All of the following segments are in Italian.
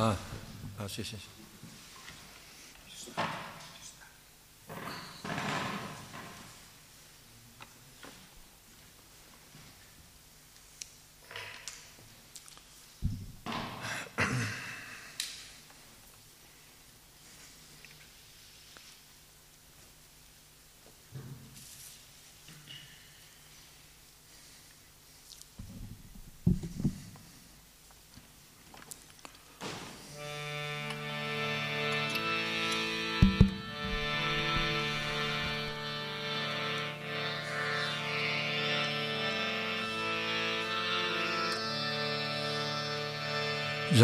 Ah, ah sì, sì.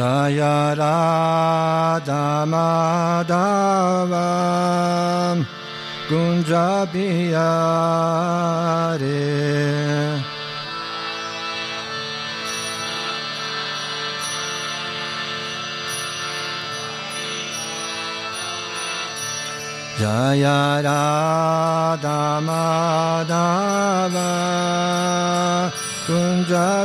Jaya Radha Madhava Gunja Bihari Jaya Radha Madhava Kunja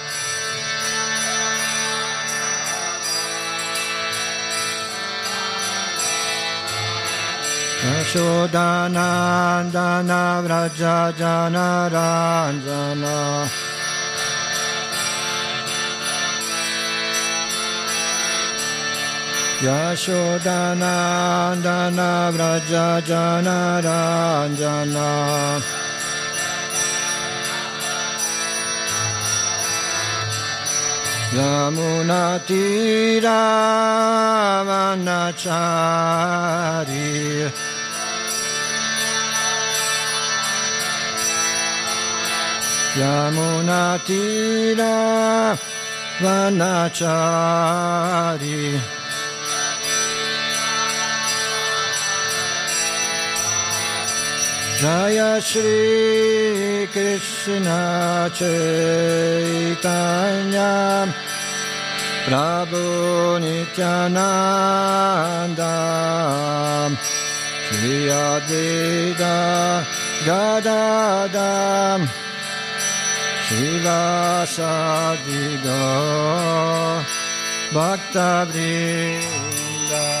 Yashodanandana Vraja Janaranjana Yashodanandana Vraja Janaranjana Yamunatira Vanachari Yamunatira Vanachari Jaya Shri Krishna Chaitanya Prabhu Nityananda Shri Advaita Gadadam Shivasadiga Bhakta Vrinda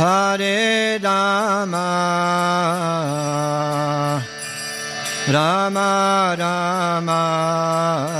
Hare Rama. Rama Rama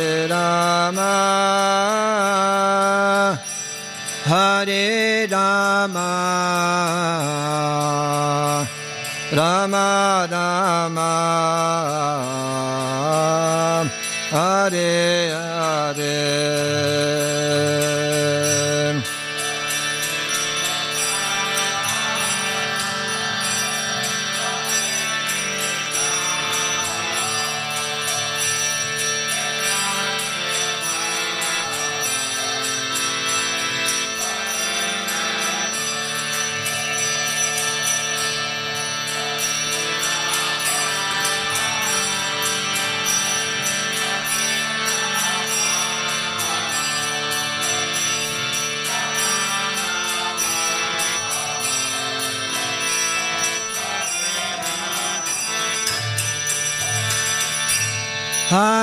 Rama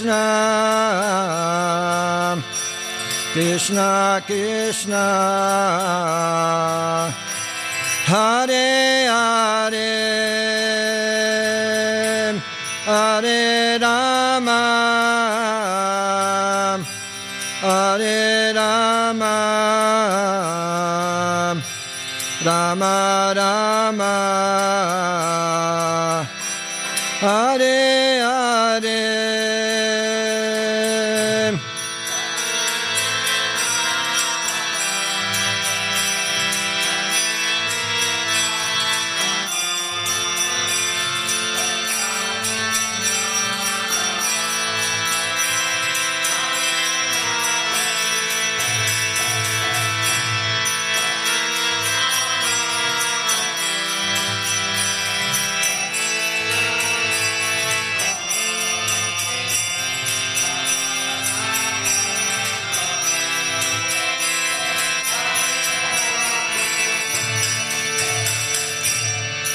Krishna Krishna Krishna. Hare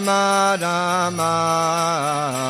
Rama Rama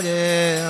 Hare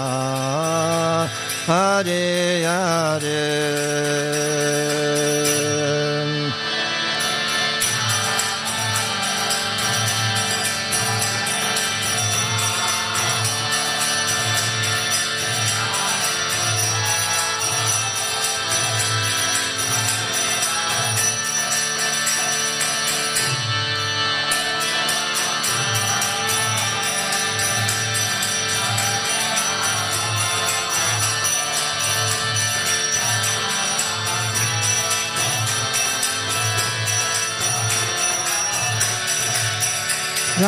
Hare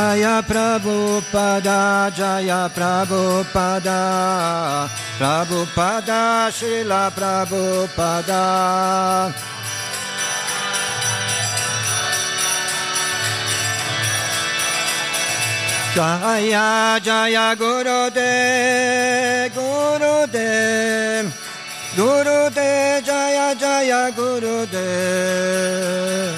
Jaya Prabhupada, Jaya Prabhupada, Prabhupada, Srila Prabhupada. Jaya Jaya Guru Dev, Guru Dev, Guru Dev, Jaya Jaya Guru Dev.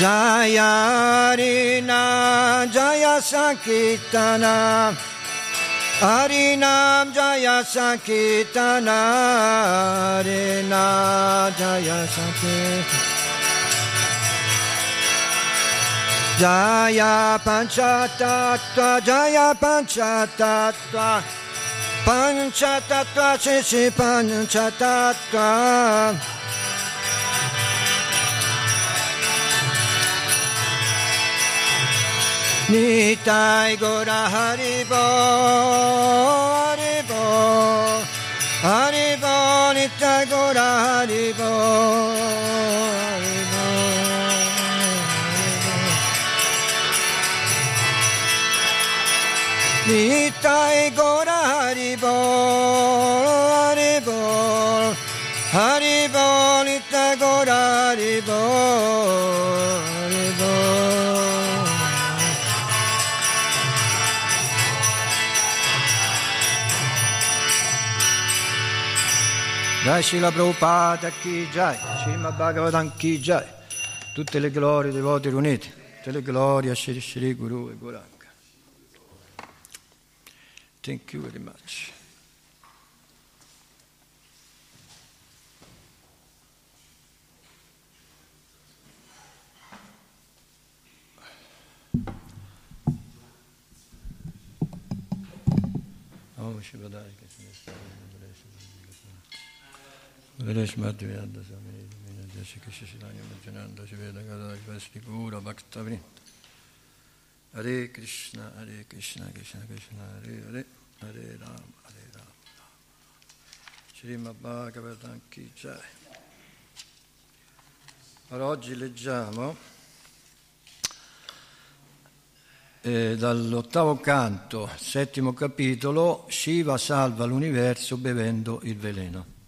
Jaya Rina Jaya Sankirtana Harinam Jaya Sankirtana Harina Jaya Sankirtana Jaya Panchatattva Jaya Panchatattva Panchatattva Shishi Panchatattva Nitai গোরা হরিব হরিব হরিব নিতাই গোরা হরিব নিতাই গোরা হরিব হরিব হরিব নিতাই গোরা হরিব Jai Shila Prabhupada Ki Jai, Srimad Bhagavatam Ki Jai, tutte le glorie dei voti riuniti, tutte le glorie a Shri Shri Guru e Goranga. Thank you very much. Om Shivadaya Vedesh Madhyada Sami Mina Jashika Shishilanya Majananda Shiveda Gada Vasti Gura Bhakta Vrinda Hare Krishna Hare Krishna Krishna Krishna Hare Hare Hare Ram Hare Ram. Srimad Bhagavatam Ki Jai. Allora, oggi leggiamo eh, dall'ottavo canto, settimo capitolo, Shiva salva l'universo bevendo il veleno.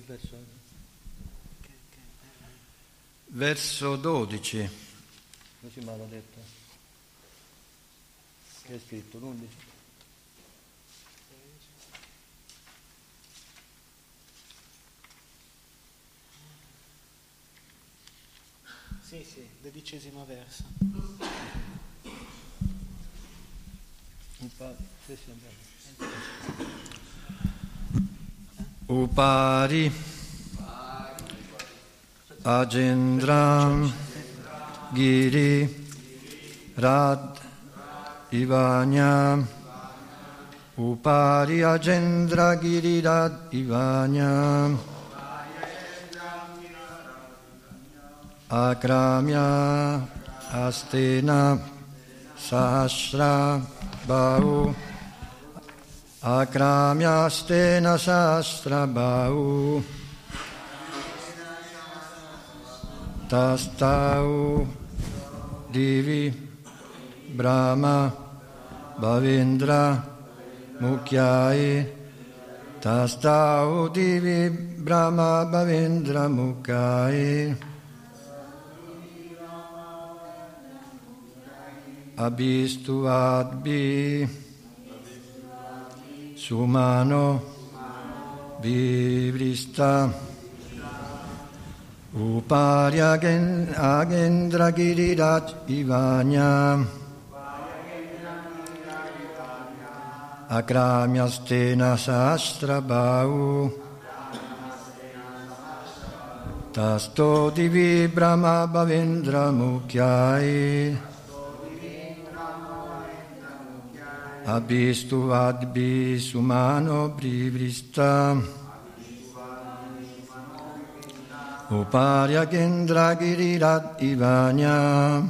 Che verso è? Verso 12. Così mi hanno detto. Che è scritto? L'11. Sì, sì, dodicesimo verso. Upari. Ajendram Giri Rad Ivanyam Upari Ajendra Giri Rad Ivanyam Akramya Astena Sahasra Bahu Akramyastena Sastrabau Tastau. Divi. Brahma. Bhavendra Mukyai Tastau. Divi. Brahma. Bhavendra Mukyai Abistu Adbi Sumano Vivrista. Uparya Agendra Girirat Ivanya Sastra Bau. Tasto Divi Brahma Bhavendra Mukyai Abistu adbi sumano brivrista. Uparya gendra girirat ivanya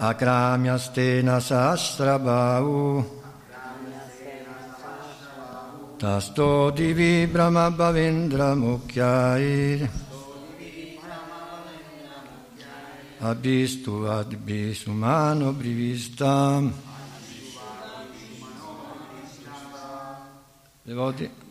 Akramyastena sahasrabhau Tasto divi brahma bhavendra mukyai abistu ad bis humano brivista. Devoti.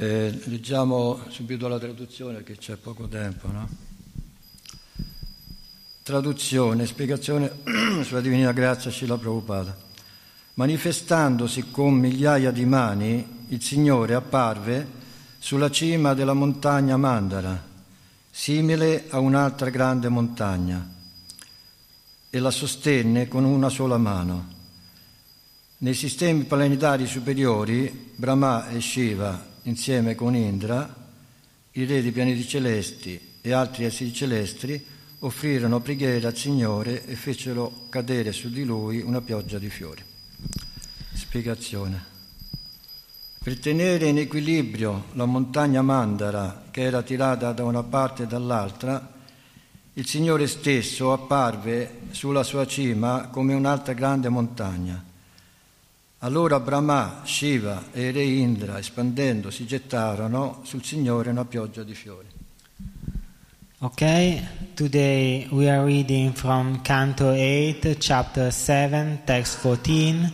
Eh, leggiamo subito la traduzione perché c'è poco tempo, no? Traduzione, spiegazione sulla Divina Grazia Scila Prabhupada. Manifestandosi con migliaia di mani, il Signore apparve sulla cima della montagna Mandara, simile a un'altra grande montagna, e la sostenne con una sola mano. Nei sistemi planetari superiori, Brahma e Shiva insieme con Indra, i re dei pianeti celesti e altri esseri celesti offrirono preghiera al Signore e fecero cadere su di lui una pioggia di fiori. Spiegazione. Per tenere in equilibrio la montagna Mandara, che era tirata da una parte e dall'altra, il Signore stesso apparve sulla sua cima come un'altra grande montagna allora Brahma, Shiva e Re Indra, espandendo, si gettarono sul Signore una pioggia di fiori. Okay, today we are reading from Canto 8, chapter 7, text 14.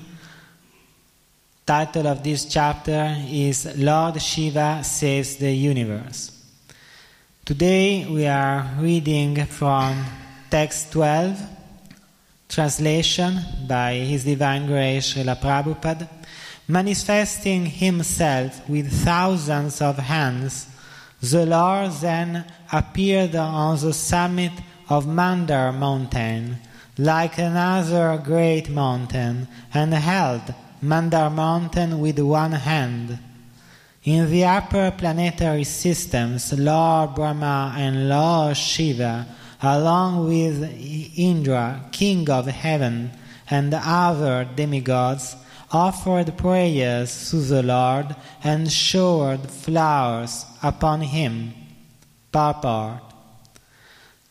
Title of this chapter is Lord Shiva Saves the Universe. Today we are reading from text 12 translation by His Divine Grace Srila Prabhupada, manifesting Himself with thousands of hands, the Lord then appeared on the summit of Mandar mountain, like another great mountain, and held Mandar mountain with one hand. In the upper planetary systems, Lord Brahma and Lord Shiva along with Indra, king of heaven, and other demigods, offered prayers to the Lord and showered flowers upon him. Purport.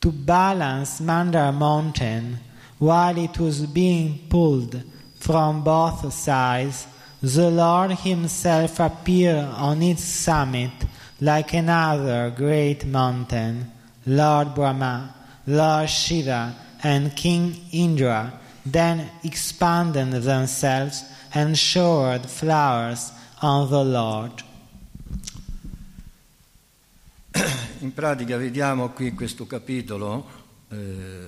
To balance Mandar mountain, while it was being pulled from both sides, the Lord himself appeared on its summit like another great mountain, Lord Brahma Lord Shiva and King Indra then expanded themselves and showered flowers on the Lord. In pratica vediamo qui questo capitolo eh,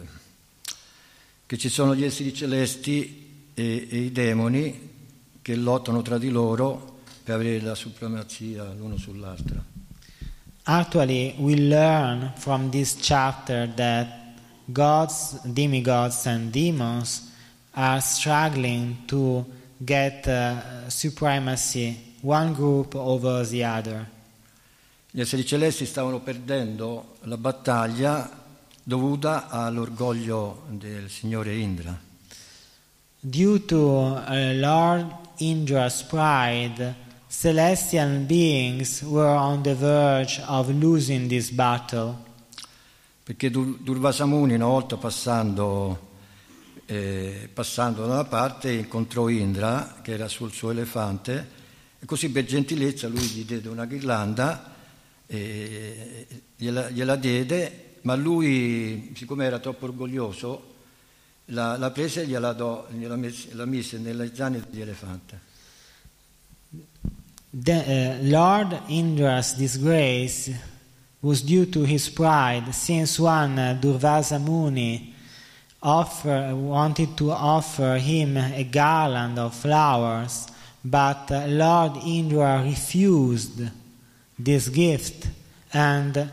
che ci sono gli esseri celesti e, e i demoni che lottano tra di loro per avere la supremazia l'uno sull'altro. Actually, we learn from this chapter that gods, demigods, and demons are struggling to get uh, supremacy, one group over the other. Gli esseri celesti stavano perdendo la battaglia dovuta all'orgoglio del signore Indra. Due to uh, Lord Indra's pride, celestial beings were on the verge of losing this battle. Perché Dur- Durvasamuni una volta passando, eh, passando da una parte incontrò Indra che era sul suo elefante e così per gentilezza lui gli diede una ghirlanda, e gliela, gliela diede, ma lui siccome era troppo orgoglioso la, la prese e gliela, do, gliela mise, mise nelle zanne dell'elefante. The, uh, Lord Indra's disgrace was due to his pride, since one uh, Durvasa Muni offer, wanted to offer him a garland of flowers, but uh, Lord Indra refused this gift and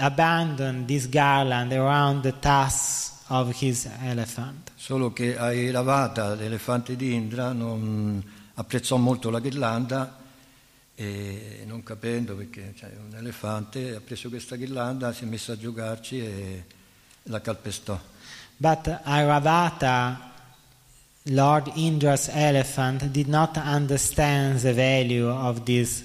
abandoned this garland around the tusks of his elephant. Solo che Airavata, l'elefante di Indra, non apprezzò molto la ghirlanda e non capendo perché cioè, un elefante ha preso questa ghirlanda, si è messo a giocarci e la calpestò. But Airavata, Lord Indra's elephant, did not understand the value of this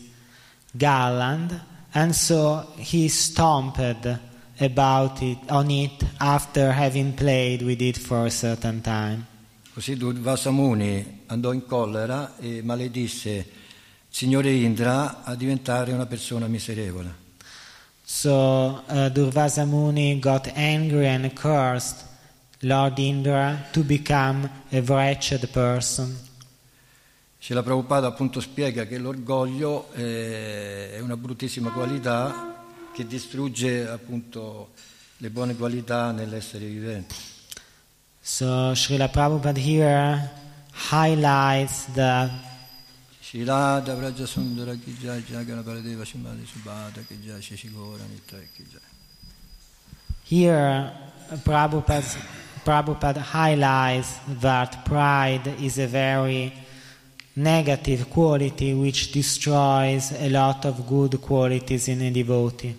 garland, and so he stomped about it on it after having played with it for a certain time. Così Durvasa Muni andò in collera e maledisse Signore Indra a diventare una persona miserevole. So uh, Durvasa Muni got angry and cursed Lord Indra to become a wretched person. Srila Prabhupada appunto spiega che l'orgoglio eh, è una bruttissima qualità che distrugge appunto le buone qualità nell'essere vivente. So Srila Prabhupada here highlights the Shilada Vraja Sundara Ki Jagana Baladeva Shimali Subhada Ki Shishigora Nitya Ki Here, Prabhupada, Prabhupada highlights that pride is a very negative quality which destroys a lot of good qualities in a devotee.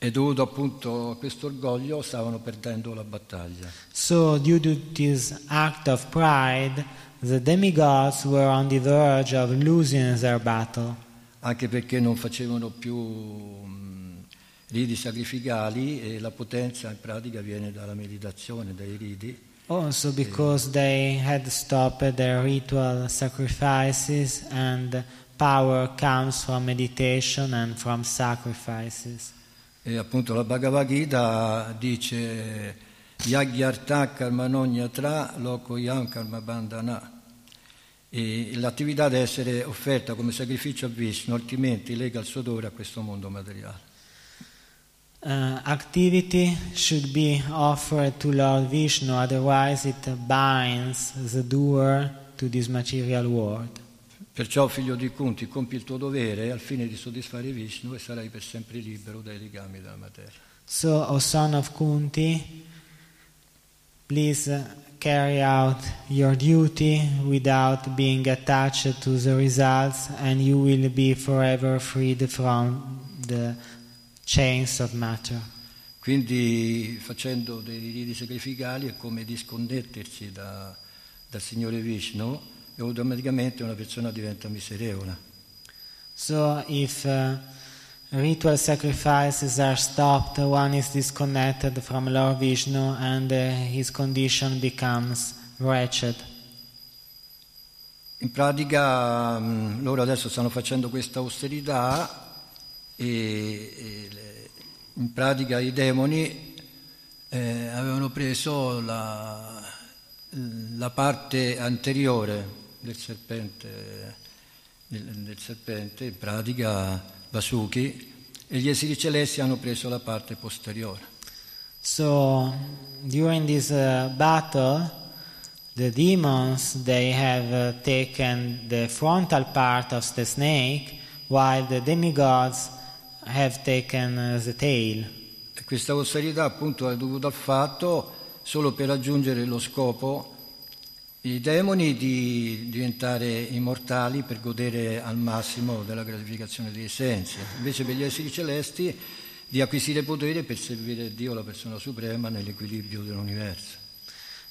E dovuto appunto a questo orgoglio stavano perdendo la battaglia. So, due to this act of pride, the demigods were on the verge of losing their battle. anche perché non facevano più mh, riti sacrificali e la potenza in pratica viene dalla meditazione, dai riti. Also, because they had stopped their ritual sacrifices, and power comes from meditation and from sacrifices. E appunto la Bhagavad Gita dice Yagyarta karmanonyatra loko yam karma bandhana. L'attività deve essere offerta come sacrificio a Vishnu, altrimenti lega il suo odore a questo mondo materiale. Uh, activity should be offered to Lord Vishnu, otherwise, it binds the doer to this material world. Perciò, figlio di Kunti, compi il tuo dovere al fine di soddisfare Vishnu e sarai per sempre libero dai legami della materia. So, O son of Kunti, please carry out your duty without being attached to the results, and you will be forever freed from the chains of matter. Quindi facendo dei riti sacrificali è come disconnettersi da- dal Signore Vishnu e automaticamente una persona diventa miserevole. So, if uh, ritual sacrifices are stopped, one is disconnected from Lord Vishnu and uh, his condition becomes wretched. In pratica mh, loro adesso stanno facendo questa austerità e, e le- in pratica i demoni eh, avevano preso la, la parte anteriore del serpente, del, del serpente, in pratica Vasuki, e gli esseri celesti hanno preso la parte posteriore. So, during this uh, battle, the demons they have uh, taken the frontal part of the snake, while the demigods have taken uh, the tail. E questa austerità appunto è dovuta al fatto, solo per raggiungere lo scopo, i demoni di diventare immortali per godere al massimo della gratificazione dei sensi, invece per gli esseri celesti di acquisire potere per servire Dio, la persona suprema, nell'equilibrio dell'universo.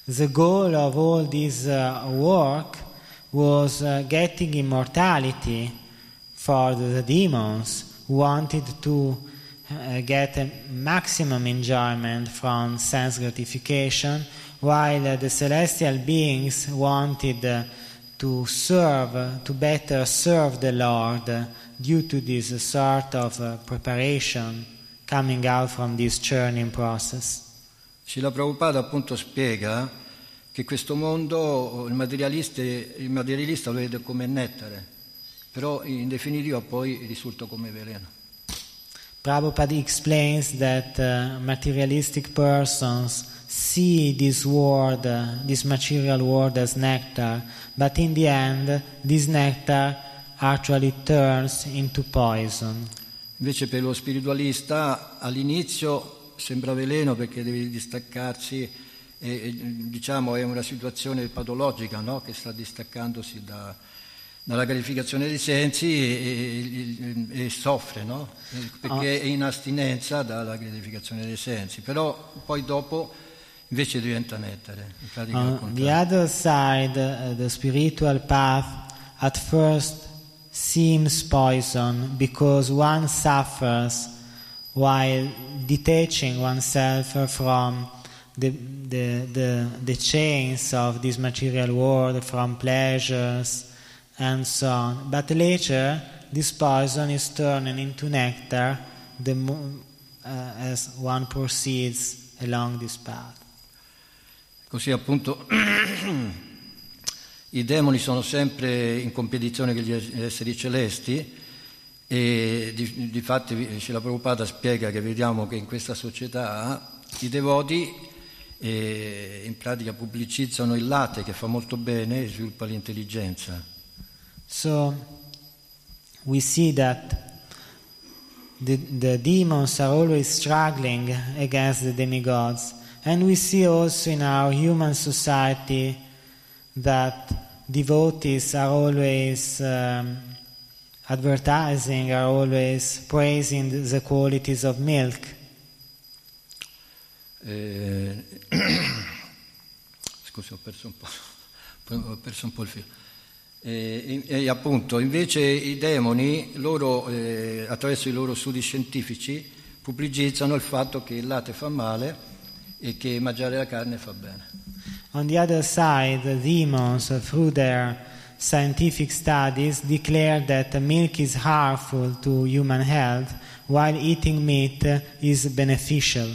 The goal of all this uh, work was uh, getting immortality for the demons who wanted to uh, get a maximum enjoyment from sense gratification, while the celestial beings wanted to serve, to better serve the Lord due to this sort of uh, preparation coming out from this churning process. Srila Prabhupada appunto spiega che questo mondo il materialista, il materialista lo vede come nettare, però in definitiva poi risulta come veleno. Prabhupada explains that uh, materialistic persons see this world, this material world as nectar, but in the end, this nectar actually turns into poison. Invece per lo spiritualista all'inizio sembra veleno perché deve distaccarsi, e, e, diciamo è una situazione patologica no? che sta distaccandosi da, dalla gratificazione dei sensi e, e, e soffre, no? perché è in astinenza dalla gratificazione dei sensi, però poi dopo invece diventa nettare. In pratica al On the other side, uh, the spiritual path at first seems poison because one suffers while detaching oneself from the, the, the, the chains of this material world, from pleasures and so on. But later, this poison is turning into nectar the uh, as one proceeds along this path. Così appunto i demoni sono sempre in competizione con gli esseri celesti e di, di fatti la Prabhupada spiega che vediamo che in questa società i devoti eh, in pratica pubblicizzano il latte che fa molto bene e sviluppa l'intelligenza. So we see that the, the demons are always struggling against the demigods, and we see also in our human society that devotees are always um, advertising, are always praising the- qualities of milk. Eh, scusi, ho perso un po', ho perso un po' il filo. E, e- e appunto, invece i demoni, loro, eh, attraverso i loro studi scientifici, pubblicizzano il fatto che il latte fa male e che mangiare la carne fa bene. On the other side, the demons, through their scientific studies, declare that milk is harmful to human health, while eating meat is beneficial.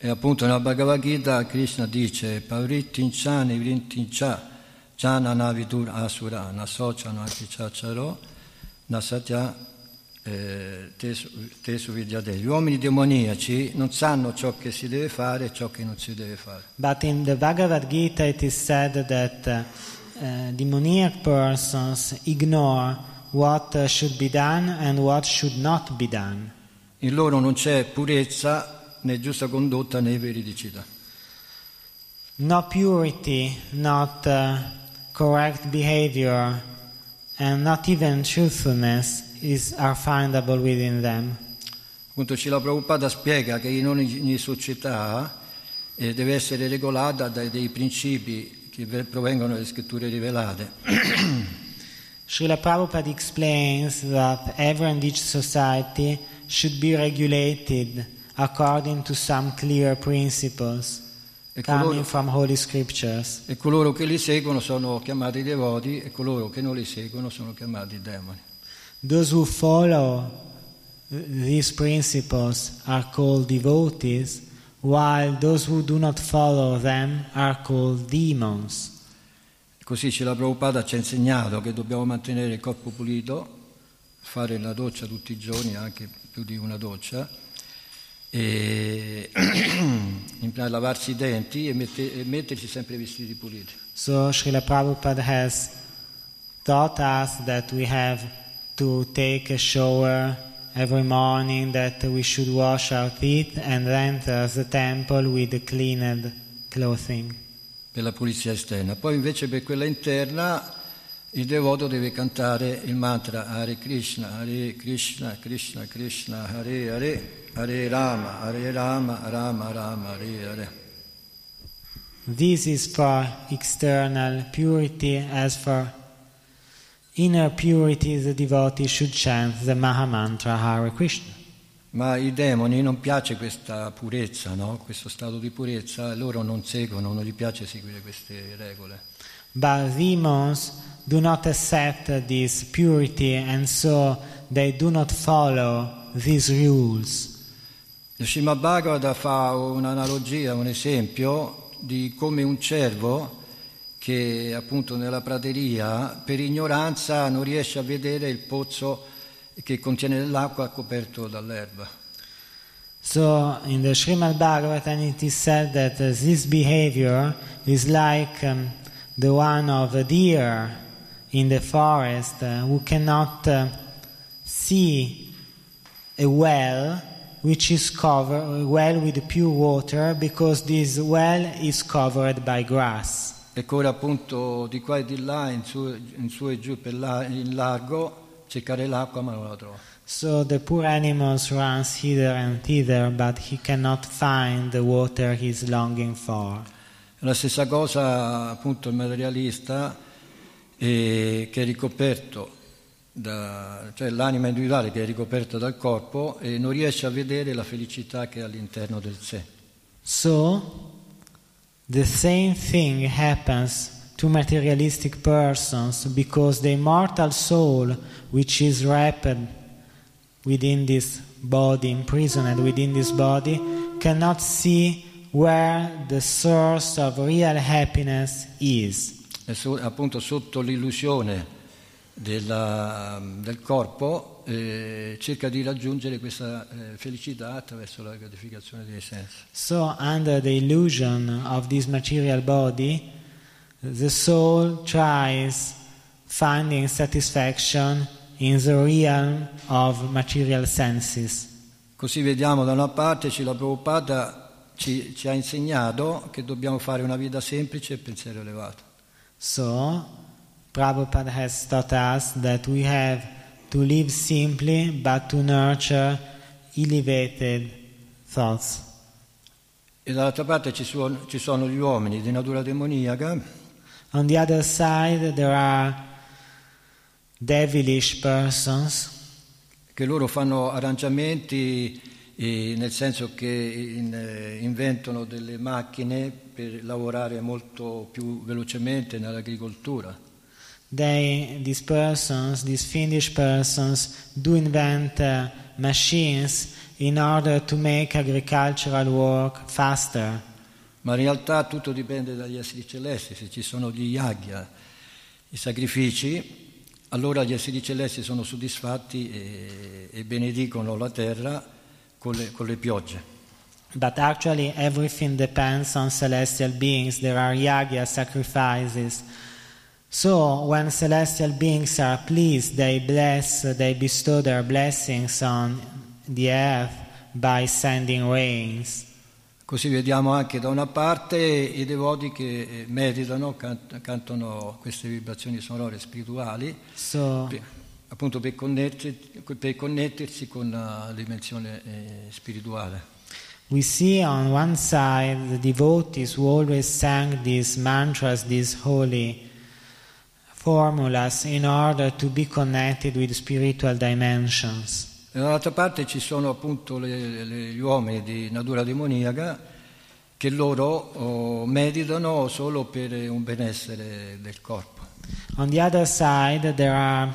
E appunto nella Bhagavad Gita Krishna dice Pavrittinchani vrintincha jana navidur asura nasocha nakichacharo nasatya eh, tesu tesu vidyade. Gli uomini demoniaci non sanno ciò che si deve fare e ciò che non si deve fare. But in the Bhagavad Gita, it is said that uh, uh, demoniac persons ignore what uh, should be done and what should not be done. In loro non c'è purezza né giusta condotta né veridicità. No purity, not uh, correct behavior, and not even truthfulness is are findable within them. Appunto Cila Prabhupada spiega che in ogni società eh, deve essere regolata dai dei principi che ve- provengono dalle scritture rivelate. Srila Prabhupada explains that every and each society should be regulated according to some clear principles E coming coloro, from holy scriptures. e coloro che li seguono sono chiamati devoti e coloro che non li seguono sono chiamati demoni. Those who follow these principles are called devotees, while those who do not follow them are called demons. Così Cila Prabhupada ci ha insegnato che dobbiamo mantenere il corpo pulito, fare la doccia tutti i giorni, anche più di una doccia, e lavarsi i denti e, mette- e mettersi sempre i vestiti puliti. So Srila Prabhupada has taught us that we have to take a shower every morning, that we should wash our teeth and enter the temple with cleaned clothing. per la pulizia esterna. Poi invece per quella interna il devoto deve cantare il mantra Hare Krishna, Hare Krishna, Krishna Krishna, Hare Hare, Hare Rama, Hare Rama, Rama Rama, Hare Hare. This is for external purity, as for inner purity, the devotee should chant the Mahamantra Hare Krishna. Ma ai demoni non piace questa purezza, no? questo stato di purezza, loro non seguono, non gli piace seguire queste regole. But demons do not accept this purity, and so they do not follow these rules. Il Srimad Bhagavata fa un'analogia, un esempio di come un cervo che appunto nella prateria per ignoranza non riesce a vedere il pozzo che contiene dell'acqua coperto dall'erba. So in the Srimad Bhagavatam it is said that this behavior is like um, the one of a deer in the forest uh, who cannot uh, see a well which is covered a well with pure water because this well is covered by grass. E corre appunto di qua e di là, in su, in su e giù per la- in largo, cercare l'acqua ma non la trova. So the poor animals runs hither and thither, but he cannot find the water he is longing for. La stessa cosa appunto il materialista eh, che è ricoperto, da, cioè l'anima individuale che è ricoperta dal corpo e non riesce a vedere la felicità che è all'interno del sé. So the same thing happens to materialistic persons because the immortal soul, which is wrapped within this body, imprisoned within this body, cannot see where the source of real happiness is. So- appunto sotto l'illusione della- del corpo eh, cerca di raggiungere questa eh, felicità attraverso la gratificazione dei sensi. So, under the illusion of this material body, the soul tries finding satisfaction in the realm of material senses. Così vediamo da una parte, Cila Prabhupada ci, ci ha insegnato che dobbiamo fare una vita semplice e pensiero elevato. So, Prabhupada has taught us that we have to live simply but to nurture elevated thoughts. E dall'altra parte ci sono, ci sono gli uomini di natura demoniaca On the other side, there are devilish persons che loro fanno arrangiamenti eh, nel senso che in- eh, inventano delle macchine per lavorare molto più velocemente nell'agricoltura. They, these persons, these fiendish persons, do invent uh, machines in order to make agricultural work faster. Ma in realtà tutto dipende dagli esseri celesti, se ci sono gli yagya, i sacrifici, allora gli esseri celesti sono soddisfatti e, e benedicono la terra con le, con le piogge. But actually, everything depends on celestial beings. There are yagya sacrifices. So, when celestial beings are pleased, they bless, they bestow their blessings on the earth by sending rains. Così vediamo anche da una parte i devoti che eh, meditano, cant- cantano queste vibrazioni sonore spirituali, So, per- appunto per connettersi, per connettersi con la dimensione eh, spirituale. we see on one side the devotees who always sang these mantras, these holy formulas, in order to be connected with spiritual dimensions. Dall'altra parte ci sono appunto le- le- gli uomini di natura demoniaca che loro oh, meditano solo per un benessere del corpo. On the other side, there are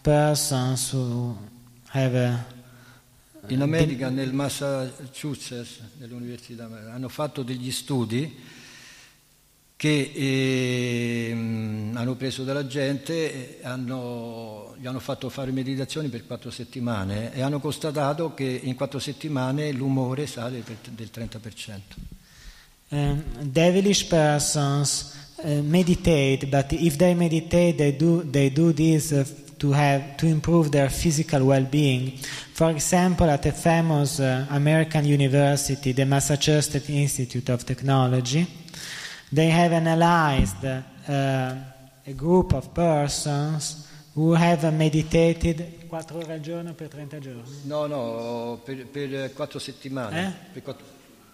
persons who have a In America, nel Massachusetts, nell'università, hanno fatto degli studi che ehm, hanno preso della gente, e hanno- gli hanno fatto fare meditazioni per quattro settimane e hanno constatato che in quattro settimane l'umore sale per- del 30%. um, devilish persons uh, meditate, but if they meditate, they do they do this uh, to have to improve their physical well-being. For example, at a famous uh, American university, the Massachusetts Institute of Technology, they have analyzed uh, a group of persons who have meditated 4 ore al giorno per 30 giorni. No, no, per, per quattro settimane. Eh? Per, quattro,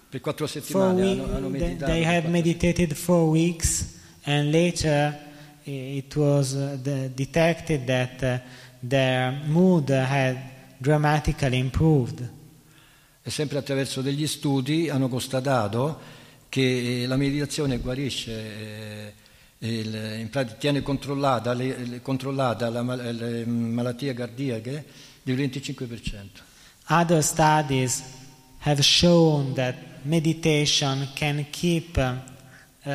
per quattro Four settimane week- hanno, hanno meditato. they have meditated four weeks, and later it was uh, detected that uh, their mood had dramatically improved. E sempre attraverso degli studi hanno constatato che la meditazione guarisce, eh, il- in pratica tiene controllata, le- le- controllata la le malattie cardiache del 25%. Other studies have shown that meditation can keep uh,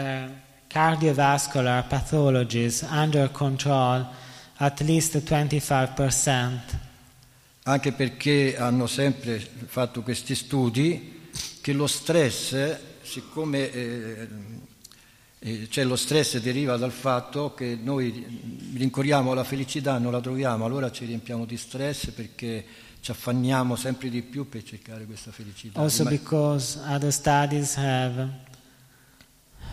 cardiovascular pathologies under control at least 25%. anche perché hanno sempre fatto questi studi che lo stress, siccome eh, eh, cioè lo stress deriva dal fatto che noi rincorriamo la felicità, non la troviamo, allora ci riempiamo di stress perché ci affanniamo sempre di più per cercare questa felicità. Also, because other studies have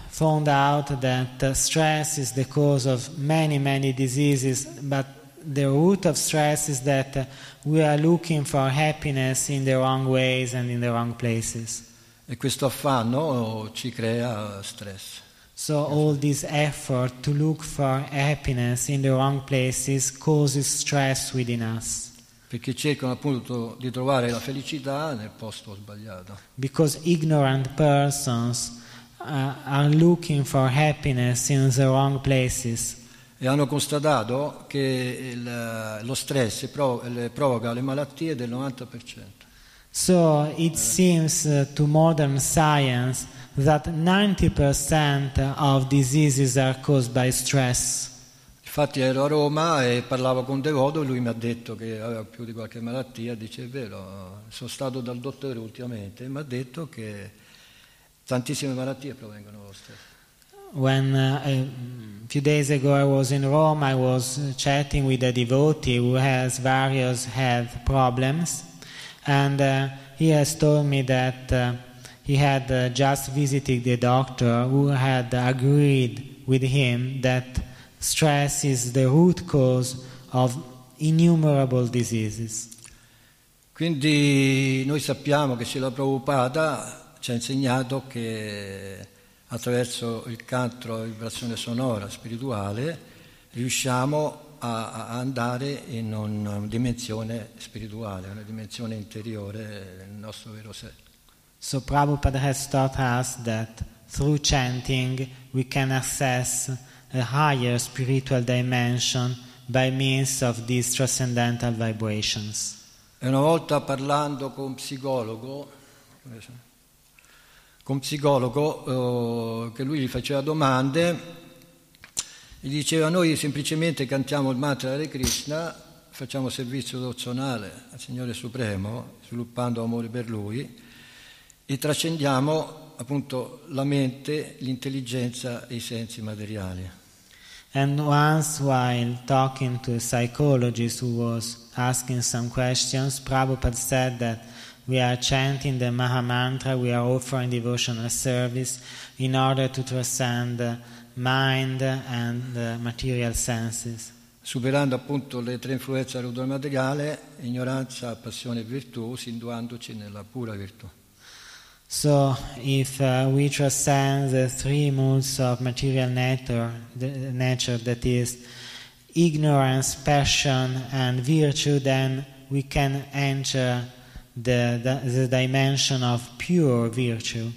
found out that stress is the cause of many, many diseases, but the root of stress is that we are looking for happiness in the wrong ways and in the wrong places. E questo affanno ci crea stress. So, all this effort to look for happiness in the wrong places causes stress within us. perché cercano appunto di trovare la felicità nel posto sbagliato. Because ignorant persons uh, are looking for happiness in the wrong places. E hanno constatato che il- lo stress provoca le malattie del 90%. So it seems uh, to modern science that 90% of diseases are caused by stress. Infatti ero a Roma e parlavo con un devoto e lui mi ha detto che aveva più di qualche malattia, dice è vero, sono stato dal dottore ultimamente e mi ha detto che tantissime malattie provengono dallo stress. When uh, a few days ago I was in Rome, I was chatting with a devotee who has various health problems, and uh, he has told me that uh, he had uh, just visited the doctor who had agreed with him that stress is the root cause of innumerable diseases. Quindi noi sappiamo che Srila Prabhupada ci ha insegnato che attraverso il canto, la vibrazione sonora spirituale, riusciamo a andare in una dimensione spirituale, una dimensione interiore del nostro vero sé. So Prabhupada has taught us that through chanting we can access a higher spiritual dimension by means of these transcendental vibrations. E una volta parlando con un psicologo, con un psicologo eh, che lui gli faceva domande, gli diceva noi semplicemente cantiamo il mantra Hare Krishna, facciamo servizio dozionale al Signore Supremo, sviluppando amore per Lui, e trascendiamo appunto la mente, l'intelligenza e i sensi materiali. And once, while talking to a psychologist who was asking some questions, Prabhupada said that we are chanting the Maha Mantra, we are offering devotional service in order to transcend mind and the material senses. superando appunto le tre influenze dell'odore materiale, ignoranza, passione e virtù, sinduandoci nella pura virtù. So, if uh, we transcend the three moods of material nature, the nature that is ignorance, passion, and virtue, then we can enter the, the, the dimension of pure virtue.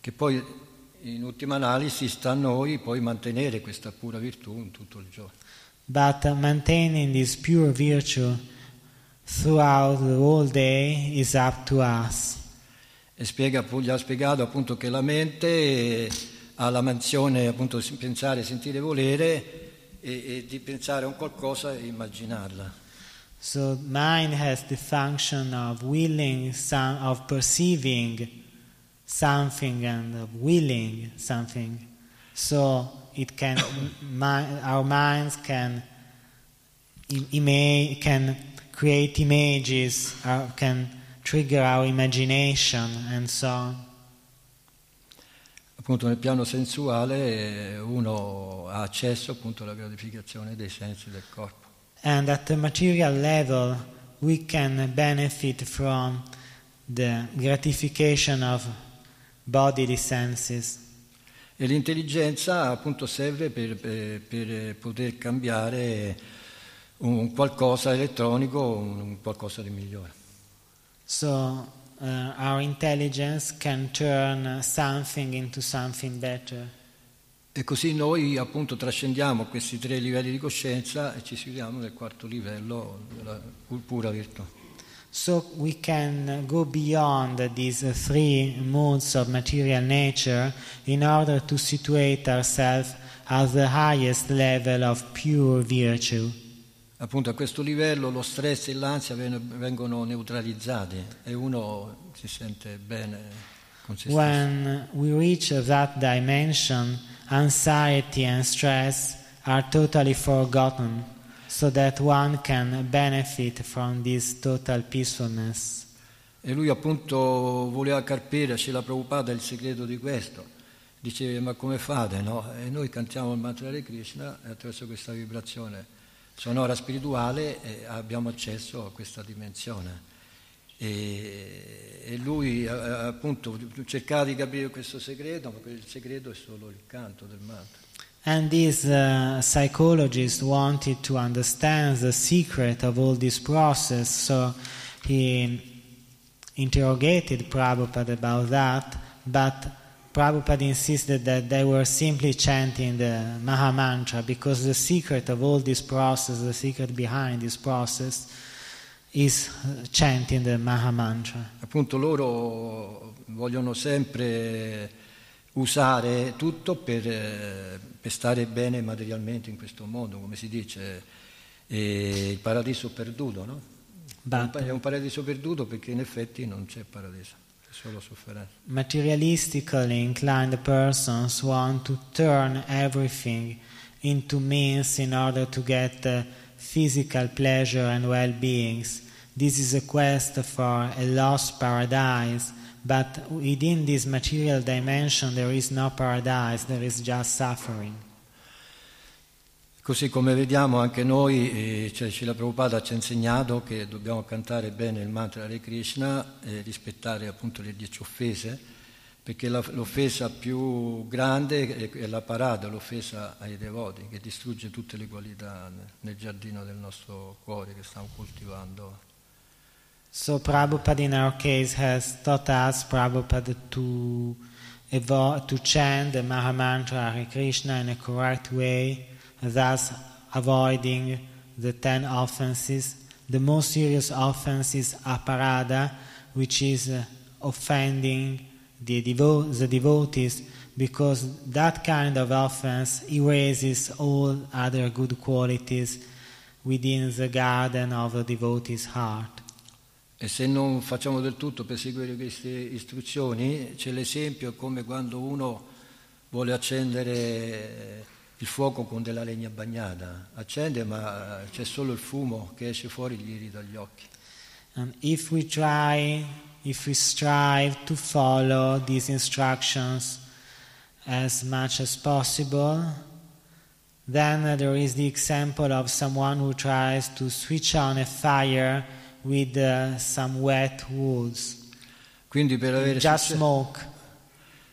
Che poi in ultima analisi sta a noi poi mantenere questa pura virtù in tutto il giorno. But uh, maintaining this pure virtue throughout the whole day is up to us. E spiega, gli ha spiegato appunto che la mente ha la mansione appunto di pensare, sentire, volere e, e di pensare a un qualcosa e immaginarla. So mind has the function of willing, some, of perceiving something and willing something. So it can, mi, our minds can, im- ima- can create images, uh, can trigger our imagination and so on. Appunto nel piano sensuale eh, uno ha accesso appunto alla gratificazione dei sensi del corpo. And at the material level, we can benefit from the gratification of bodily senses. E l'intelligenza appunto serve per, per- per poter cambiare un qualcosa elettronico, un qualcosa di migliore. So uh, our intelligence can turn something into something better. E così noi appunto trascendiamo questi tre livelli di coscienza e ci sfidiamo nel quarto livello della pu- pura virtù. So we can go beyond these three modes of material nature in order to situate ourselves at the highest level of pure virtue. appunto a questo livello lo stress e l'ansia ven- vengono neutralizzati e uno si sente bene con se. When we reach that dimension, anxiety and stress are totally forgotten, so that one can benefit from this total peacefulness. E lui appunto voleva carpire a Srila Prabhupada il segreto di questo. Diceva ma come fate no? E noi cantiamo il mantra di Krishna e attraverso questa vibrazione sonora spirituale eh, abbiamo accesso a questa dimensione. E, e lui eh, appunto cercava di capire questo segreto, ma il segreto è solo il canto del mantra. And this uh, psychologist wanted to understand the secret of all this process, so he interrogated Prabhupada about that, but Prabhupada insisted that they were simply chanting the Maha Mantra because the secret of all this process, the secret behind this process, is uh, chanting the Maha Mantra. Appunto loro vogliono sempre usare tutto per, eh, per stare bene materialmente in questo mondo, come si dice, eh, il paradiso perduto, no? È un paradiso perduto perché in effetti non c'è paradiso, è solo sofferenza. materialistically inclined persons want to turn everything into means in order to get uh, physical pleasure and well-beings. This is a quest for a lost paradise, but within this material dimension there is no paradise, there is just suffering. Così come vediamo anche noi, eh, cioè Srila Prabhupada ci ha insegnato che dobbiamo cantare bene il mantra Hare Krishna e rispettare appunto le dieci offese, perché la- l'offesa più grande è- la parada, l'offesa ai devoti, che distrugge tutte le qualità nel giardino del nostro cuore che stiamo coltivando. So Prabhupada in our case has taught us Prabhupada to to chant the Mahamantra Hare Krishna in a correct way, thus avoiding the ten offenses. The most serious offense is aparada, which is uh, offending the, devo- the devotees, because that kind of offense erases all other good qualities within the garden of the devotee's heart. E se non facciamo del tutto per seguire queste istruzioni, c'è l'esempio come quando uno vuole accendere il fuoco con della legna bagnata. Accende ma c'è solo il fumo che esce fuori gli irrita gli occhi. And if we try, if we strive to follow these instructions as much as possible, then there is the example of someone who tries to switch on a fire with uh, some wet woods. Quindi per avere, Just succe- smoke.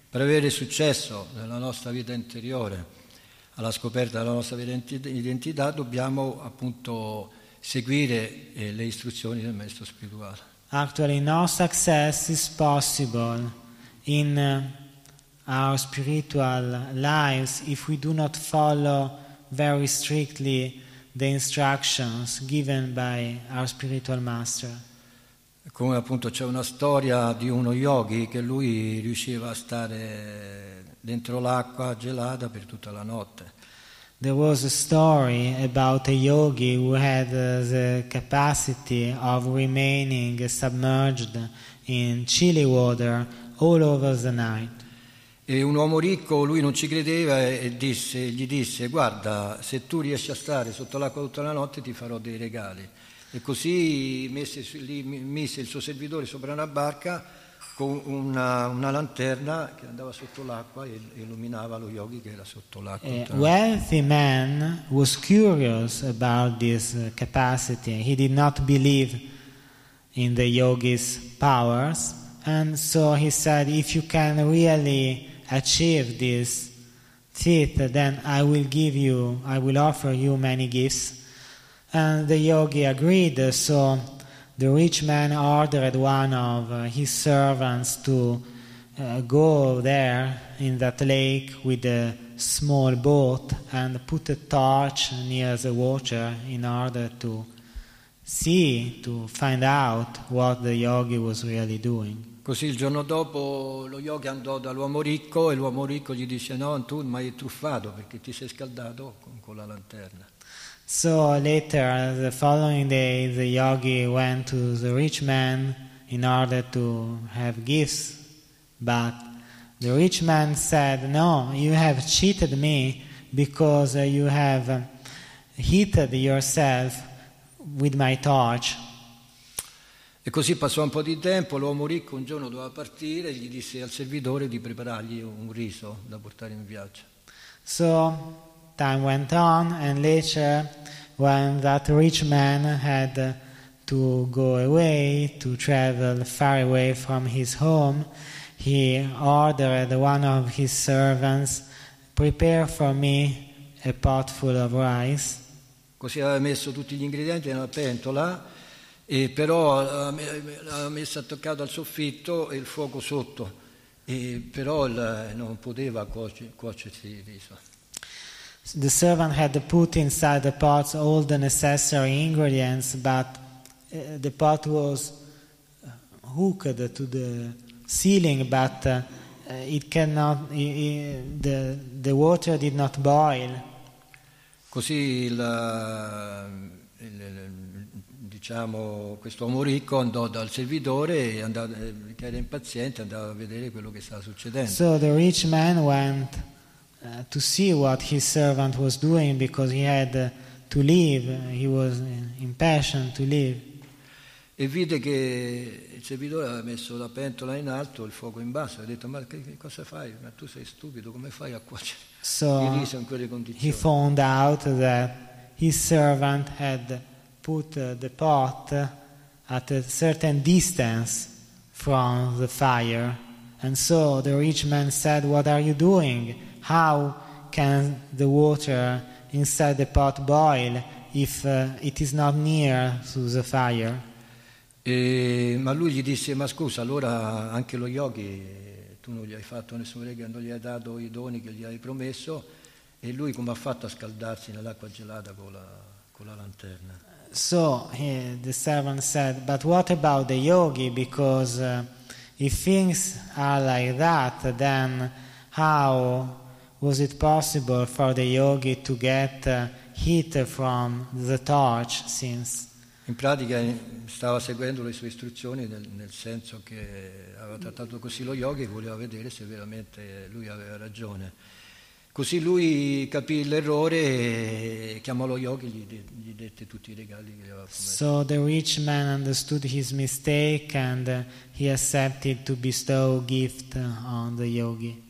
per avere successo nella nostra vita interiore, alla scoperta della nostra vera identità, dobbiamo appunto seguire eh, le istruzioni del maestro spirituale. Actually, no success is possible in uh, our spiritual lives if we do not follow very strictly the instructions given by our spiritual master. Come appunto c'è una storia di uno yogi che lui riusciva a stare dentro l'acqua gelata per tutta la notte. There was a story about a yogi who had uh, the capacity of remaining submerged in chilly water all over the night. E un uomo ricco, lui non ci credeva e disse- gli disse guarda, se tu riesci a stare sotto l'acqua tutta la notte ti farò dei regali. E così messe lì- mise il suo servitore sopra una barca con una, una lanterna che andava sotto l'acqua e illuminava lo yogi che era sotto l'acqua. A wealthy man was curious about this capacity. He did not believe in the yogi's powers, and so he said, If you can really achieve this feat, then I will give you, I will offer you many gifts. And the yogi agreed, so the rich man ordered one of uh, his servants to uh, go there in that lake with a small boat and put a torch near the water in order to see, to find out what the yogi was really doing. Così il giorno dopo lo yogi andò dall'uomo ricco e l'uomo ricco gli disse no, tu mi hai truffato perché ti sei scaldato con, con la lanterna. So later, the following day, the yogi went to the rich man in order to have gifts, but the rich man said, No, you have cheated me because you have heated yourself with my torch. E così passò un po' di tempo, l'uomo ricco un giorno doveva partire e gli disse al servitore di preparargli un riso da portare in viaggio. So time went on, and later, when that rich man had to go away, to travel far away from his home, he ordered one of his servants, Prepare for me a pot full of rice. Così aveva messo tutti gli ingredienti nella pentola, e però l'aveva messa attaccata al soffitto e il fuoco sotto, e però non poteva cuoce- cuocersi il riso. The servant had put inside the pot all the necessary ingredients, but uh, the pot was uh, hooked to the ceiling, but uh, it cannot. i- i- the the water did not boil. Così il, il- il- diciamo, questo uomo ricco andò dal servitore, e andò, eh, che era impaziente, andava a vedere quello che stava succedendo. So the rich man went uh, to see what his servant was doing because he had uh, to leave. He was impatient to leave. E vide che il servitore aveva messo la pentola in alto e il fuoco in basso. Ha detto, ma che, che cosa fai? Ma tu sei stupido, come fai a cuocere il So riso in quelle he condizioni? found out that his servant had put uh, the pot at a certain distance from the fire. And so the rich man said, What are you doing? How can the water inside the pot boil if uh, it is not near to the fire? E- ma lui gli disse, ma scusa, allora anche lo yogi tu non gli hai fatto nessun regalo, non gli hai dato i doni che gli hai promesso e lui come ha fatto a scaldarsi nell'acqua gelata con la, con la lanterna? So he, the servant said, But what about the yogi? Because uh, if things are like that, then how was it possible for the yogi to get uh, heat from the torch since In pratica eh, stava seguendo le sue istruzioni nel, nel senso che aveva trattato così lo yogi e voleva vedere se veramente lui aveva ragione. Così lui capì l'errore e chiamò lo yogi e gli, de- gli dette tutti i regali che gli aveva promesso. So the rich man understood his mistake and uh, he accepted to bestow gift on the yogi.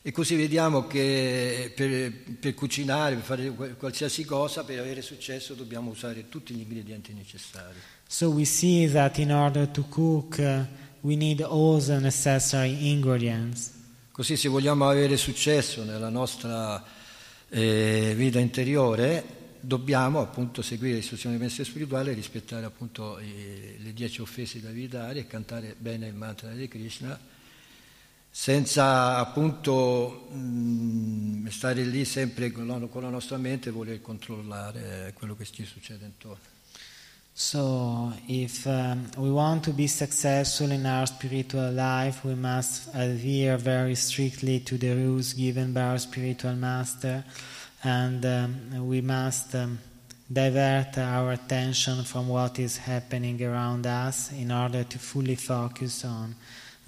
E così vediamo che per, per cucinare, per fare qual- qualsiasi cosa, per avere successo dobbiamo usare tutti gli ingredienti necessari. So we see that in order to cook, uh, we need all the necessary ingredients. Così se vogliamo avere successo nella nostra eh, vita interiore, dobbiamo appunto seguire le istruzioni del Mestre spirituale, rispettare appunto i- le dieci offese da evitare e cantare bene il mantra di Krishna, senza appunto mh, stare lì sempre con la, con la nostra mente e voler controllare eh, quello che ci succede intorno. So, if um, we want to be successful in our spiritual life, we must adhere very strictly to the rules given by our spiritual master, and um, we must um, divert our attention from what is happening around us in order to fully focus on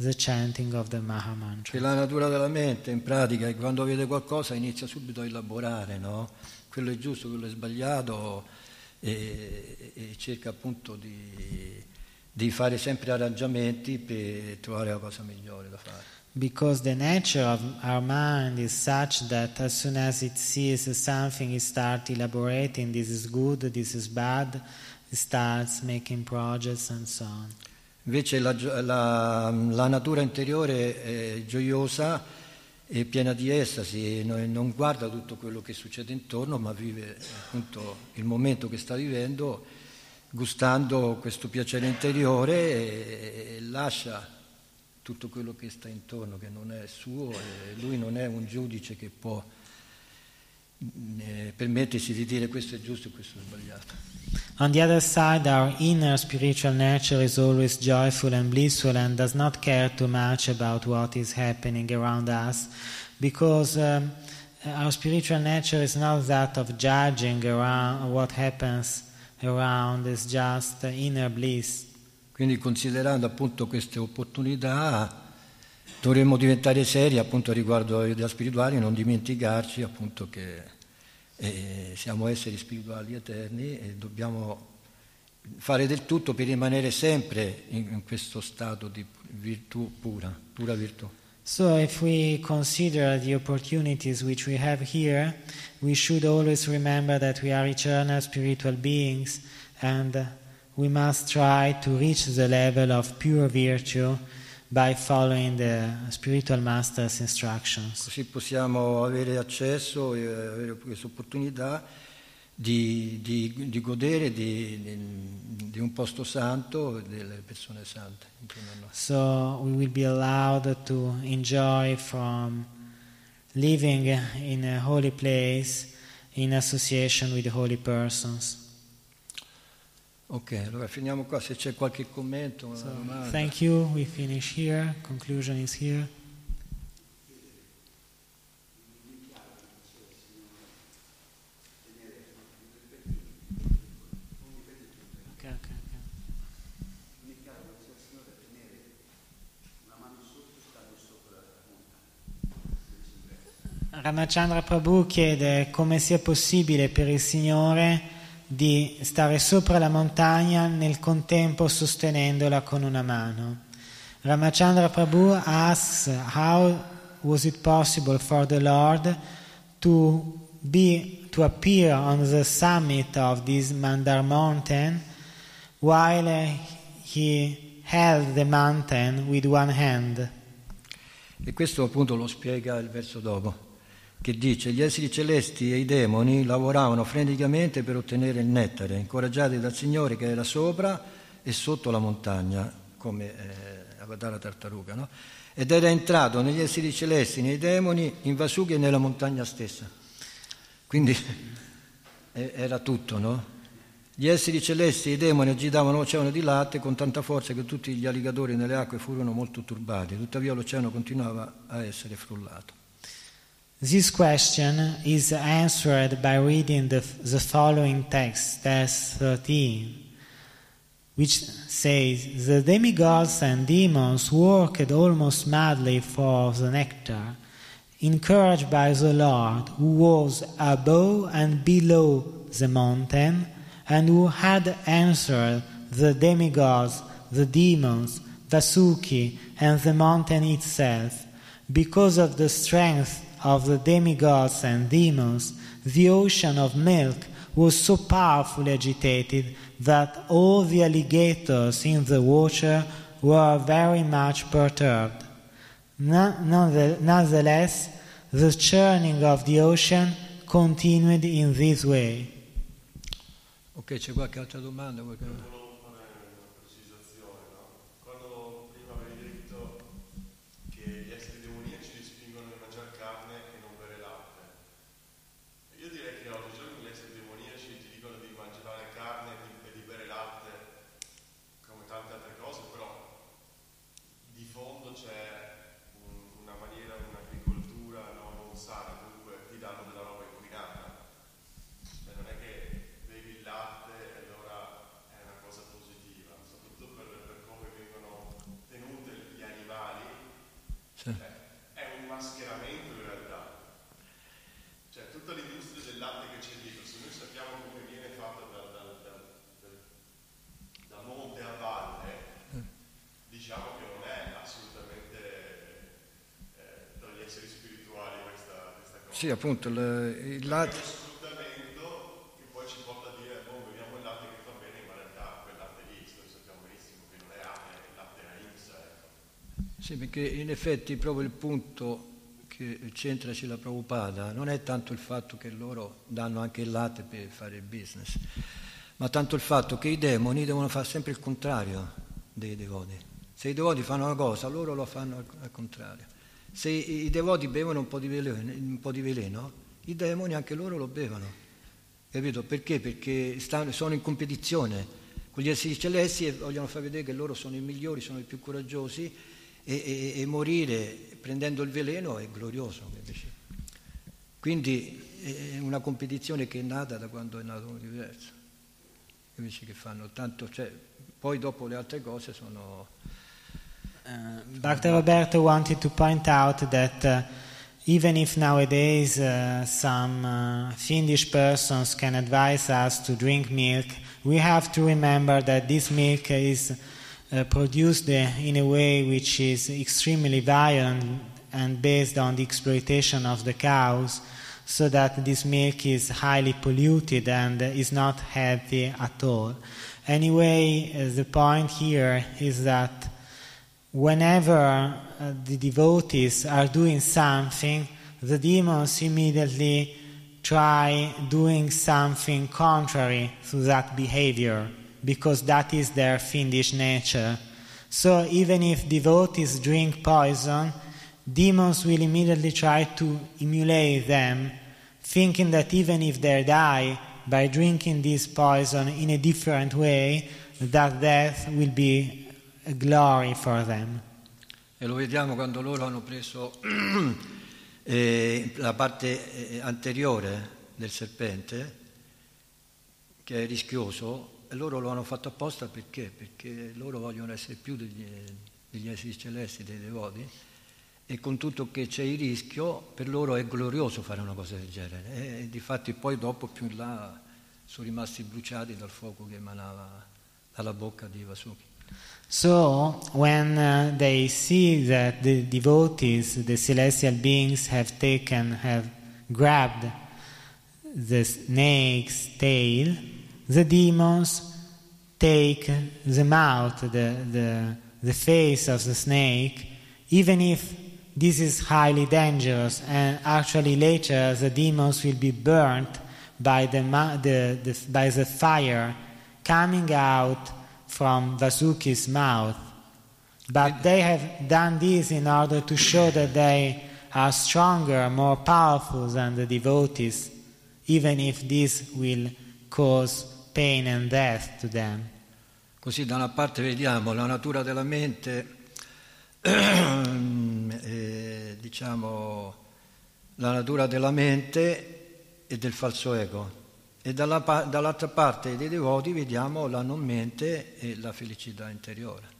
the chanting of the Maha Mantra. Che la natura della mente in pratica è quando vede qualcosa inizia subito a elaborare, no? Quello è giusto, quello è sbagliato e, e cerca appunto di, di fare sempre arrangiamenti per trovare la cosa migliore da fare. Because the nature of our mind is such that as soon as it sees something, it starts elaborating this is good, this is bad, it starts making projects and so on. Invece la, la- la natura interiore è gioiosa e piena di estasi, non non guarda tutto quello che succede intorno, ma vive appunto il momento che sta vivendo, gustando questo piacere interiore e, e lascia tutto quello che sta intorno, che non è suo, e lui non è un giudice che può permettersi di dire questo è giusto e questo è sbagliato. On the other side, our inner spiritual nature is always joyful and blissful and does not care too much about what is happening around us because um, our spiritual nature is not that of judging around what happens around, it's just inner bliss. Quindi considerando appunto queste opportunità dovremmo diventare seri appunto riguardo alle idee spirituali e non dimenticarci appunto che eh, siamo esseri spirituali eterni e dobbiamo fare del tutto per rimanere sempre in, in questo stato di virtù pura, pura virtù. So, if we consider the opportunities which we have here, we should always remember that we are eternal spiritual beings and we must try to reach the level of pure virtue by following the spiritual master's instructions. Così possiamo avere accesso e avere questa opportunità di, di, di godere di, di, un posto santo e delle persone sante. So we will be allowed to enjoy from living in a holy place in association with holy persons. Ok, allora finiamo qua, se c'è qualche commento, So, thank you. We finish here. Conclusion is here. Okay, okay, okay. Ramachandra Prabhu chiede come sia possibile per il Signore di stare sopra la montagna nel contempo sostenendola con una mano. Ramachandra Prabhu asks how was it possible for the Lord to be to appear on the summit of this Mandar mountain while he held the mountain with one hand. E questo appunto lo spiega il verso dopo, che dice gli esseri celesti e i demoni lavoravano freneticamente per ottenere il nettare, incoraggiati dal Signore che era sopra e sotto la montagna, come eh, Avatara Tartaruga, no? ed era entrato negli esseri celesti, nei demoni, in Vasuki e nella montagna stessa. Quindi era tutto, no? Gli esseri celesti e i demoni agitavano l'oceano di latte con tanta forza che tutti gli alligatori nelle acque furono molto turbati, tuttavia l'oceano continuava a essere frullato. This question is answered by reading the, the following text, text 13, which says The demigods and demons worked almost madly for the nectar, encouraged by the Lord, who was above and below the mountain, and who had answered the demigods, the demons, Vasuki, and the mountain itself. Because of the strength of the demigods and demons, the ocean of milk was so powerfully agitated that all the alligators in the water were very much perturbed. None- none- Nonetheless, the churning of the ocean continued in this way. Ok, c'è qualche altra domanda? Qualche- Volevo fare una precisazione, no? Quando prima avevi detto che gli esseri demoniaci li spingono a mangiare carne e non bere latte, io direi che oggigiorno gli esseri demoniaci ti dicono di mangiare carne e di, e di bere latte come tante altre cose, però di fondo c'è un- una maniera, un'agricoltura no, non sana, comunque ti danno della roba inquinata. Cioè, non è che bevi il latte e allora è una cosa positiva, soprattutto per, per come vengono tenuti gli animali, Sì. Cioè, è un mascheramento in realtà. Cioè tutta l'industria del latte che c'è dietro, se noi sappiamo come viene fatta da, da- da- da- monte a valle, diciamo che non è assolutamente eh, dagli esseri spirituali questa, questa cosa. Sì, appunto, il, il latte... uno sfruttamento che poi ci porta a dire, boh, beviamo il latte che fa bene, ma in realtà quel latte lì, noi sappiamo benissimo che non è latte, è il latte a IMSA, ecco. Sì, perché in effetti proprio il punto che c'entraci la Prabhupada non è tanto il fatto che loro danno anche il latte per fare il business, ma tanto il fatto che i demoni devono fare sempre il contrario dei devoti. Se i devoti fanno una cosa, loro lo fanno al, contrario. Se i, devoti bevono un po' di veleno, po' di veleno, i demoni anche loro lo bevono. Capito? Perché? Perché stanno- sono in competizione con gli esseri celesti e vogliono far vedere che loro sono i migliori, sono i più coraggiosi e, e- e morire prendendo il veleno è glorioso. invece. Quindi è una competizione che è nata da quando è nato l'universo. Capisci che fanno tanto, cioè, poi dopo le altre cose sono... Uh, Dr. Roberto wanted to point out that uh, even if nowadays uh, some uh, fiendish persons can advise us to drink milk, we have to remember that this milk is uh, produced in a way which is extremely violent and based on the exploitation of the cows, so that this milk is highly polluted and is not healthy at all. Anyway, uh, the point here is that whenever uh, the devotees are doing something, the demons immediately try doing something contrary to that behavior because that is their fiendish nature. So even if devotees drink poison, demons will immediately try to emulate them, thinking that even if they die by drinking this poison in a different way, that death will be a glory for them. E lo vediamo quando loro hanno preso eh, la parte eh, anteriore del serpente, che è rischioso, loro lo hanno fatto apposta perché? Perché loro vogliono essere più degli, degli esseri celesti, dei devoti, e con tutto che c'è il rischio, per loro è glorioso fare una cosa del genere. E difatti poi dopo più in là sono rimasti bruciati dal fuoco che emanava dalla bocca di Vasuki. So, when uh, they see that the devotees, the celestial beings, have taken, have grabbed the snake's tail, the demons take the mouth, the, the, the face of the snake, even if this is highly dangerous, and actually later the demons will be burnt by the, the, the, by the fire coming out from Vasuki's mouth. But they have done this in order to show that they are stronger, more powerful than the devotees, even if this will cause pain and death to them. Così da una parte vediamo la natura della mente, eh, diciamo la natura della mente e del falso ego. E dalla, dall'altra parte dei devoti vediamo la non mente e la felicità interiore.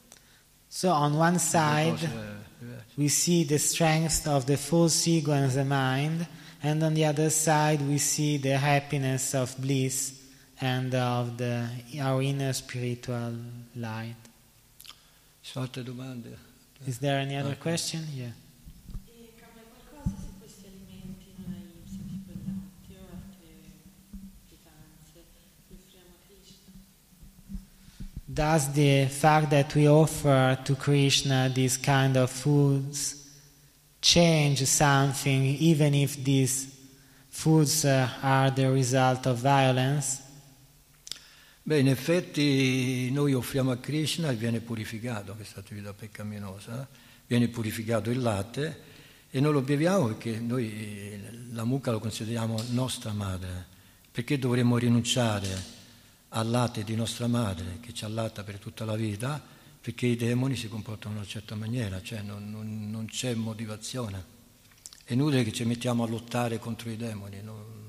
So, on one side, diverse. we see the strength of the false ego and the mind, and on the other side, we see the happiness of bliss and of the, our inner spiritual light. Ci sono altre domande? Is there any other question? Yeah. Cambia qualcosa se questi alimenti non ahimsa, tipo il latte o altre pietanze, li offriamo a Krishna? Does the fact that we offer to Krishna these kind of foods change something, even if these foods uh, are the result of violence? Beh, in effetti noi offriamo a Krishna e viene purificato questa attività peccaminosa, viene purificato il latte e noi lo beviamo perché noi la mucca lo consideriamo nostra madre, perché dovremmo rinunciare al latte di nostra madre che ci allatta per tutta la vita, perché i demoni si comportano in una certa maniera, cioè non, non- non c'è motivazione. È inutile che ci mettiamo a lottare contro i demoni, non-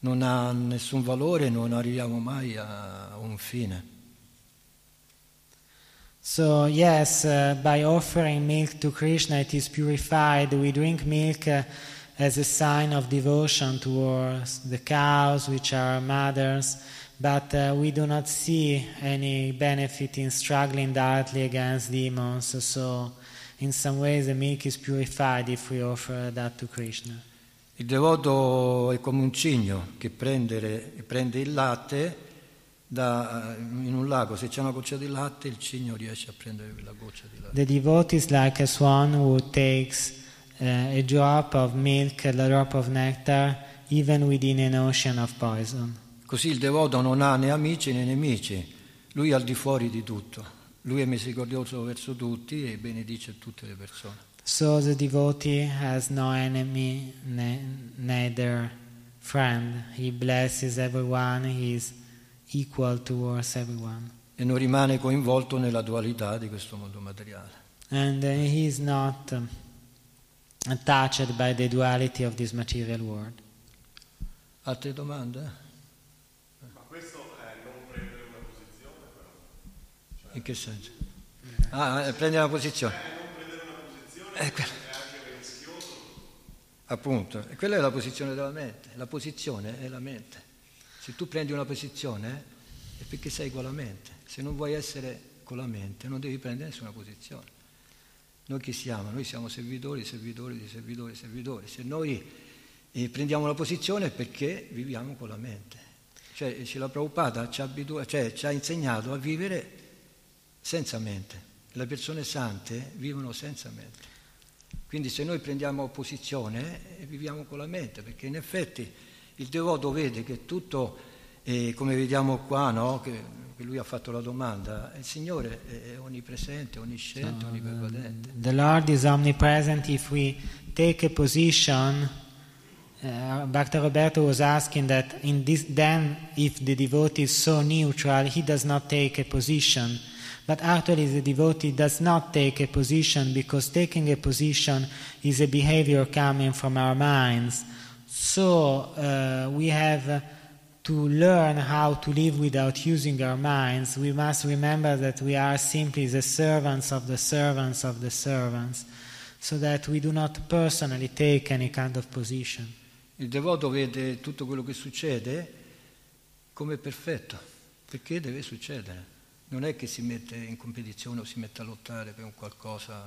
non ha nessun valore, non arriviamo mai a un fine. So, yes, uh, by offering milk to Krishna, it is purified. We drink milk uh, as a sign of devotion towards the cows, which are our mothers, but uh, we do not see any benefit in struggling directly against demons. So, in some ways, the milk is purified if we offer that to Krishna. Il devoto è come un cigno che prende, prende il latte da- in un lago, se c'è una goccia di latte il cigno riesce a prendere quella goccia di latte. The devotee is like a swan who takes uh, a drop of milk, a drop of nectar, even within an ocean of poison. Così il devoto non ha né amici né nemici, lui è al di fuori di tutto, lui è misericordioso verso tutti e benedice tutte le persone. So the devotee has no enemy, ne- neither friend. He blesses everyone, he is equal towards everyone. E non rimane coinvolto nella dualità di questo mondo materiale. And uh, he is not um, attached by the duality of this material world. Altre domande? Ma questo è non prendere una posizione però. In che senso? Ah, eh, prendere una posizione. Non prendere una posizione Eh, que- è anche rischioso. Appunto, quella è la posizione della mente. La posizione è la mente. Se tu prendi una posizione è perché sei con la mente. Se non vuoi essere con la mente non devi prendere nessuna posizione. Noi chi siamo? Noi siamo servitori, servitori di servitori, servitori. Se noi eh, prendiamo una posizione è perché viviamo con la mente. Cioè, la Prabhupada ci ha, abitua- cioè, ci ha insegnato a vivere senza mente. Le persone sante vivono senza mente. Quindi se noi prendiamo posizione eh, viviamo con la mente, perché in effetti il devoto vede che tutto, eh, come vediamo qua, no? che, che lui ha fatto la domanda, il Signore è onnipresente, onnisciente, onnipervadente. The Lord is omnipresent. If we take a position, uh, Bhakta Roberto was asking that in this, then if the devotee is so neutral, he does not take a position. But actually, the devotee does not take a position because taking a position is a behavior coming from our minds. So uh, we have to learn how to live without using our minds. We must remember that we are simply the servants of the servants of the servants, so that we do not personally take any kind of position. Il devoto vede tutto quello che succede come perfetto, perché deve succedere. Non è che si mette in competizione o si mette a lottare per un qualcosa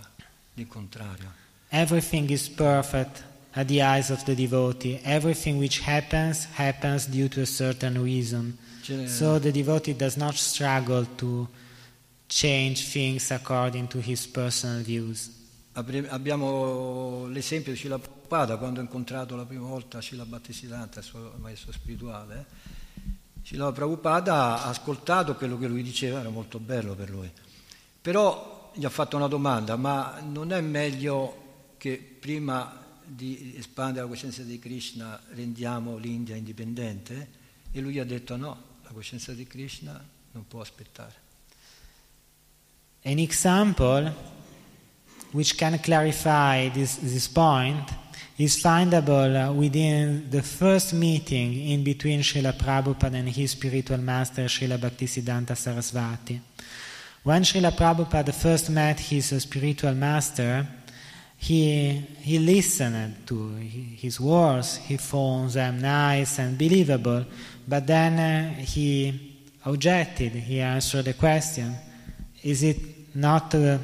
di contrario. Everything is perfect at the eyes of the devotee. Everything which happens, happens due to a certain reason. So the devotee does not struggle to change things according to his personal views. Abbiamo l'esempio di Srila Prabhupada quando ha incontrato la prima volta Srila Bhaktisiddhanta, il suo maestro spirituale. Srila Prabhupada ha ascoltato quello che lui diceva, era molto bello per lui. Però gli ha fatto una domanda, ma non è meglio che prima di espandere la coscienza di Krishna rendiamo l'India indipendente? E lui ha detto no, la coscienza di Krishna non può aspettare. An example which can clarify this, this point is findable uh, within the first meeting in between Srila Prabhupada and his spiritual master Srila Bhaktisiddhanta Sarasvati. When Srila Prabhupada first met his uh, spiritual master, he, he listened to his words, he found them nice and believable, but then uh, he objected, he answered the question is it not uh,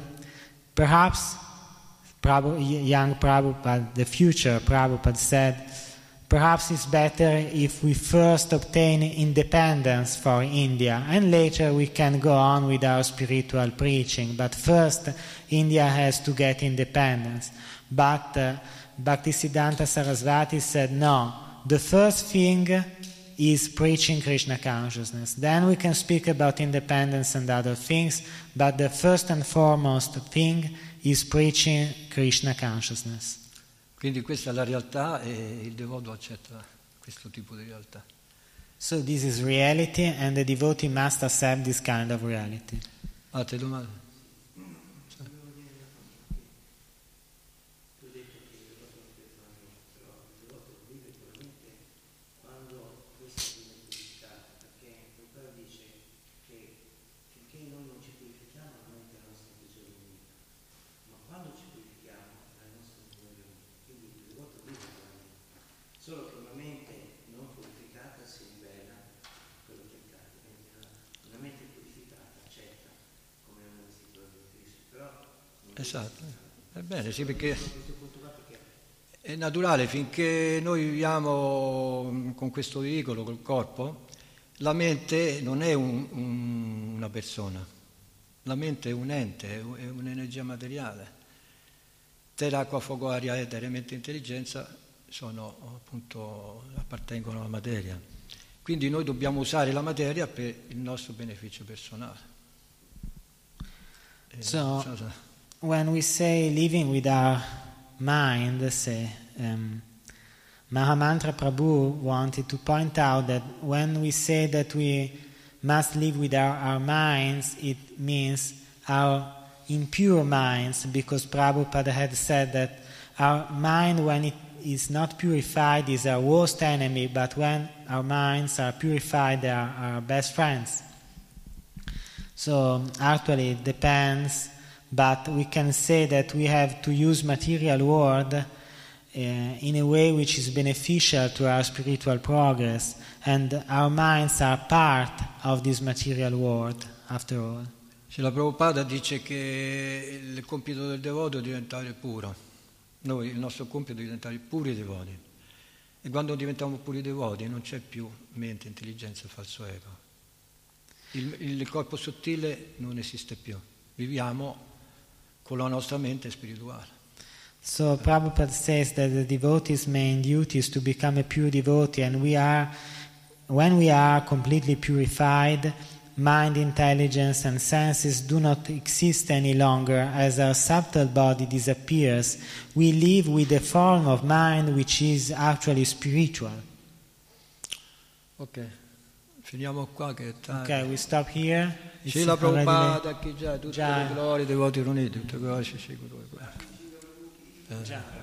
perhaps Prabhu, young Prabhupada, the future Prabhupada said, perhaps it's better if we first obtain independence for India and later we can go on with our spiritual preaching. But first, India has to get independence. But uh, Bhaktisiddhanta Sarasvati said, no, the first thing is preaching Krishna consciousness. Then we can speak about independence and other things, but the first and foremost thing is preaching Krishna consciousness. Quindi questa è la realtà e il devoto accetta questo tipo di realtà. So this is reality, and the devotee must accept this kind of reality. Altre domande? quando questo viene purificato, perché Prabhupada dice che finché noi non ci purifichiamo la mente è la nostra prigione unica, ma quando ci purifichiamo è la nostra prigione unica, quindi il devoto vive con la mente, solo che una mente non purificata si ribella a quello che accade, mentre una, una mente purificata accetta come una istituzione di Cristo, però non Esatto. Ebbene, sì, perché è naturale, finché noi viviamo mm, con questo veicolo, col corpo, la mente non è un- un- una persona, la mente è un ente, è un- è un'energia materiale. Terra, acqua, fuoco, aria, etere, mente intelligenza sono, appunto, appartengono alla materia. Quindi noi dobbiamo usare la materia per il nostro beneficio personale. Eh, So- so- When we say living with our mind, say, um, Mahamantra Prabhu wanted to point out that when we say that we must live with our, our minds, it means our impure minds, because Prabhupada had said that our mind, when it is not purified, is our worst enemy, but when our minds are purified, they are our best friends. So actually, it depends, but we can say that we have to use material world uh, in a way which is beneficial to our spiritual progress, and our minds are part of this material world, after all. Srila Prabhupada dice che il compito del devoto è diventare puro. Noi, il nostro compito è diventare puri devoti. E quando diventiamo puri devoti non c'è più mente, intelligenza e falso ego. Il, il corpo sottile non esiste più. Viviamo con la nostra mente spirituale. So Prabhupada says that the devotee's main duty is to become a pure devotee, and we are, when we are completely purified, mind, intelligence, and senses do not exist any longer. As our subtle body disappears, we live with a form of mind which is actually spiritual. Ok, finiamo qua che. Okay, we stop here. Srila. Prabhupada, chi già, tutte Già. le glorie dei devoti riuniti, tutte le glorie, sì, quello che- ecco. Già.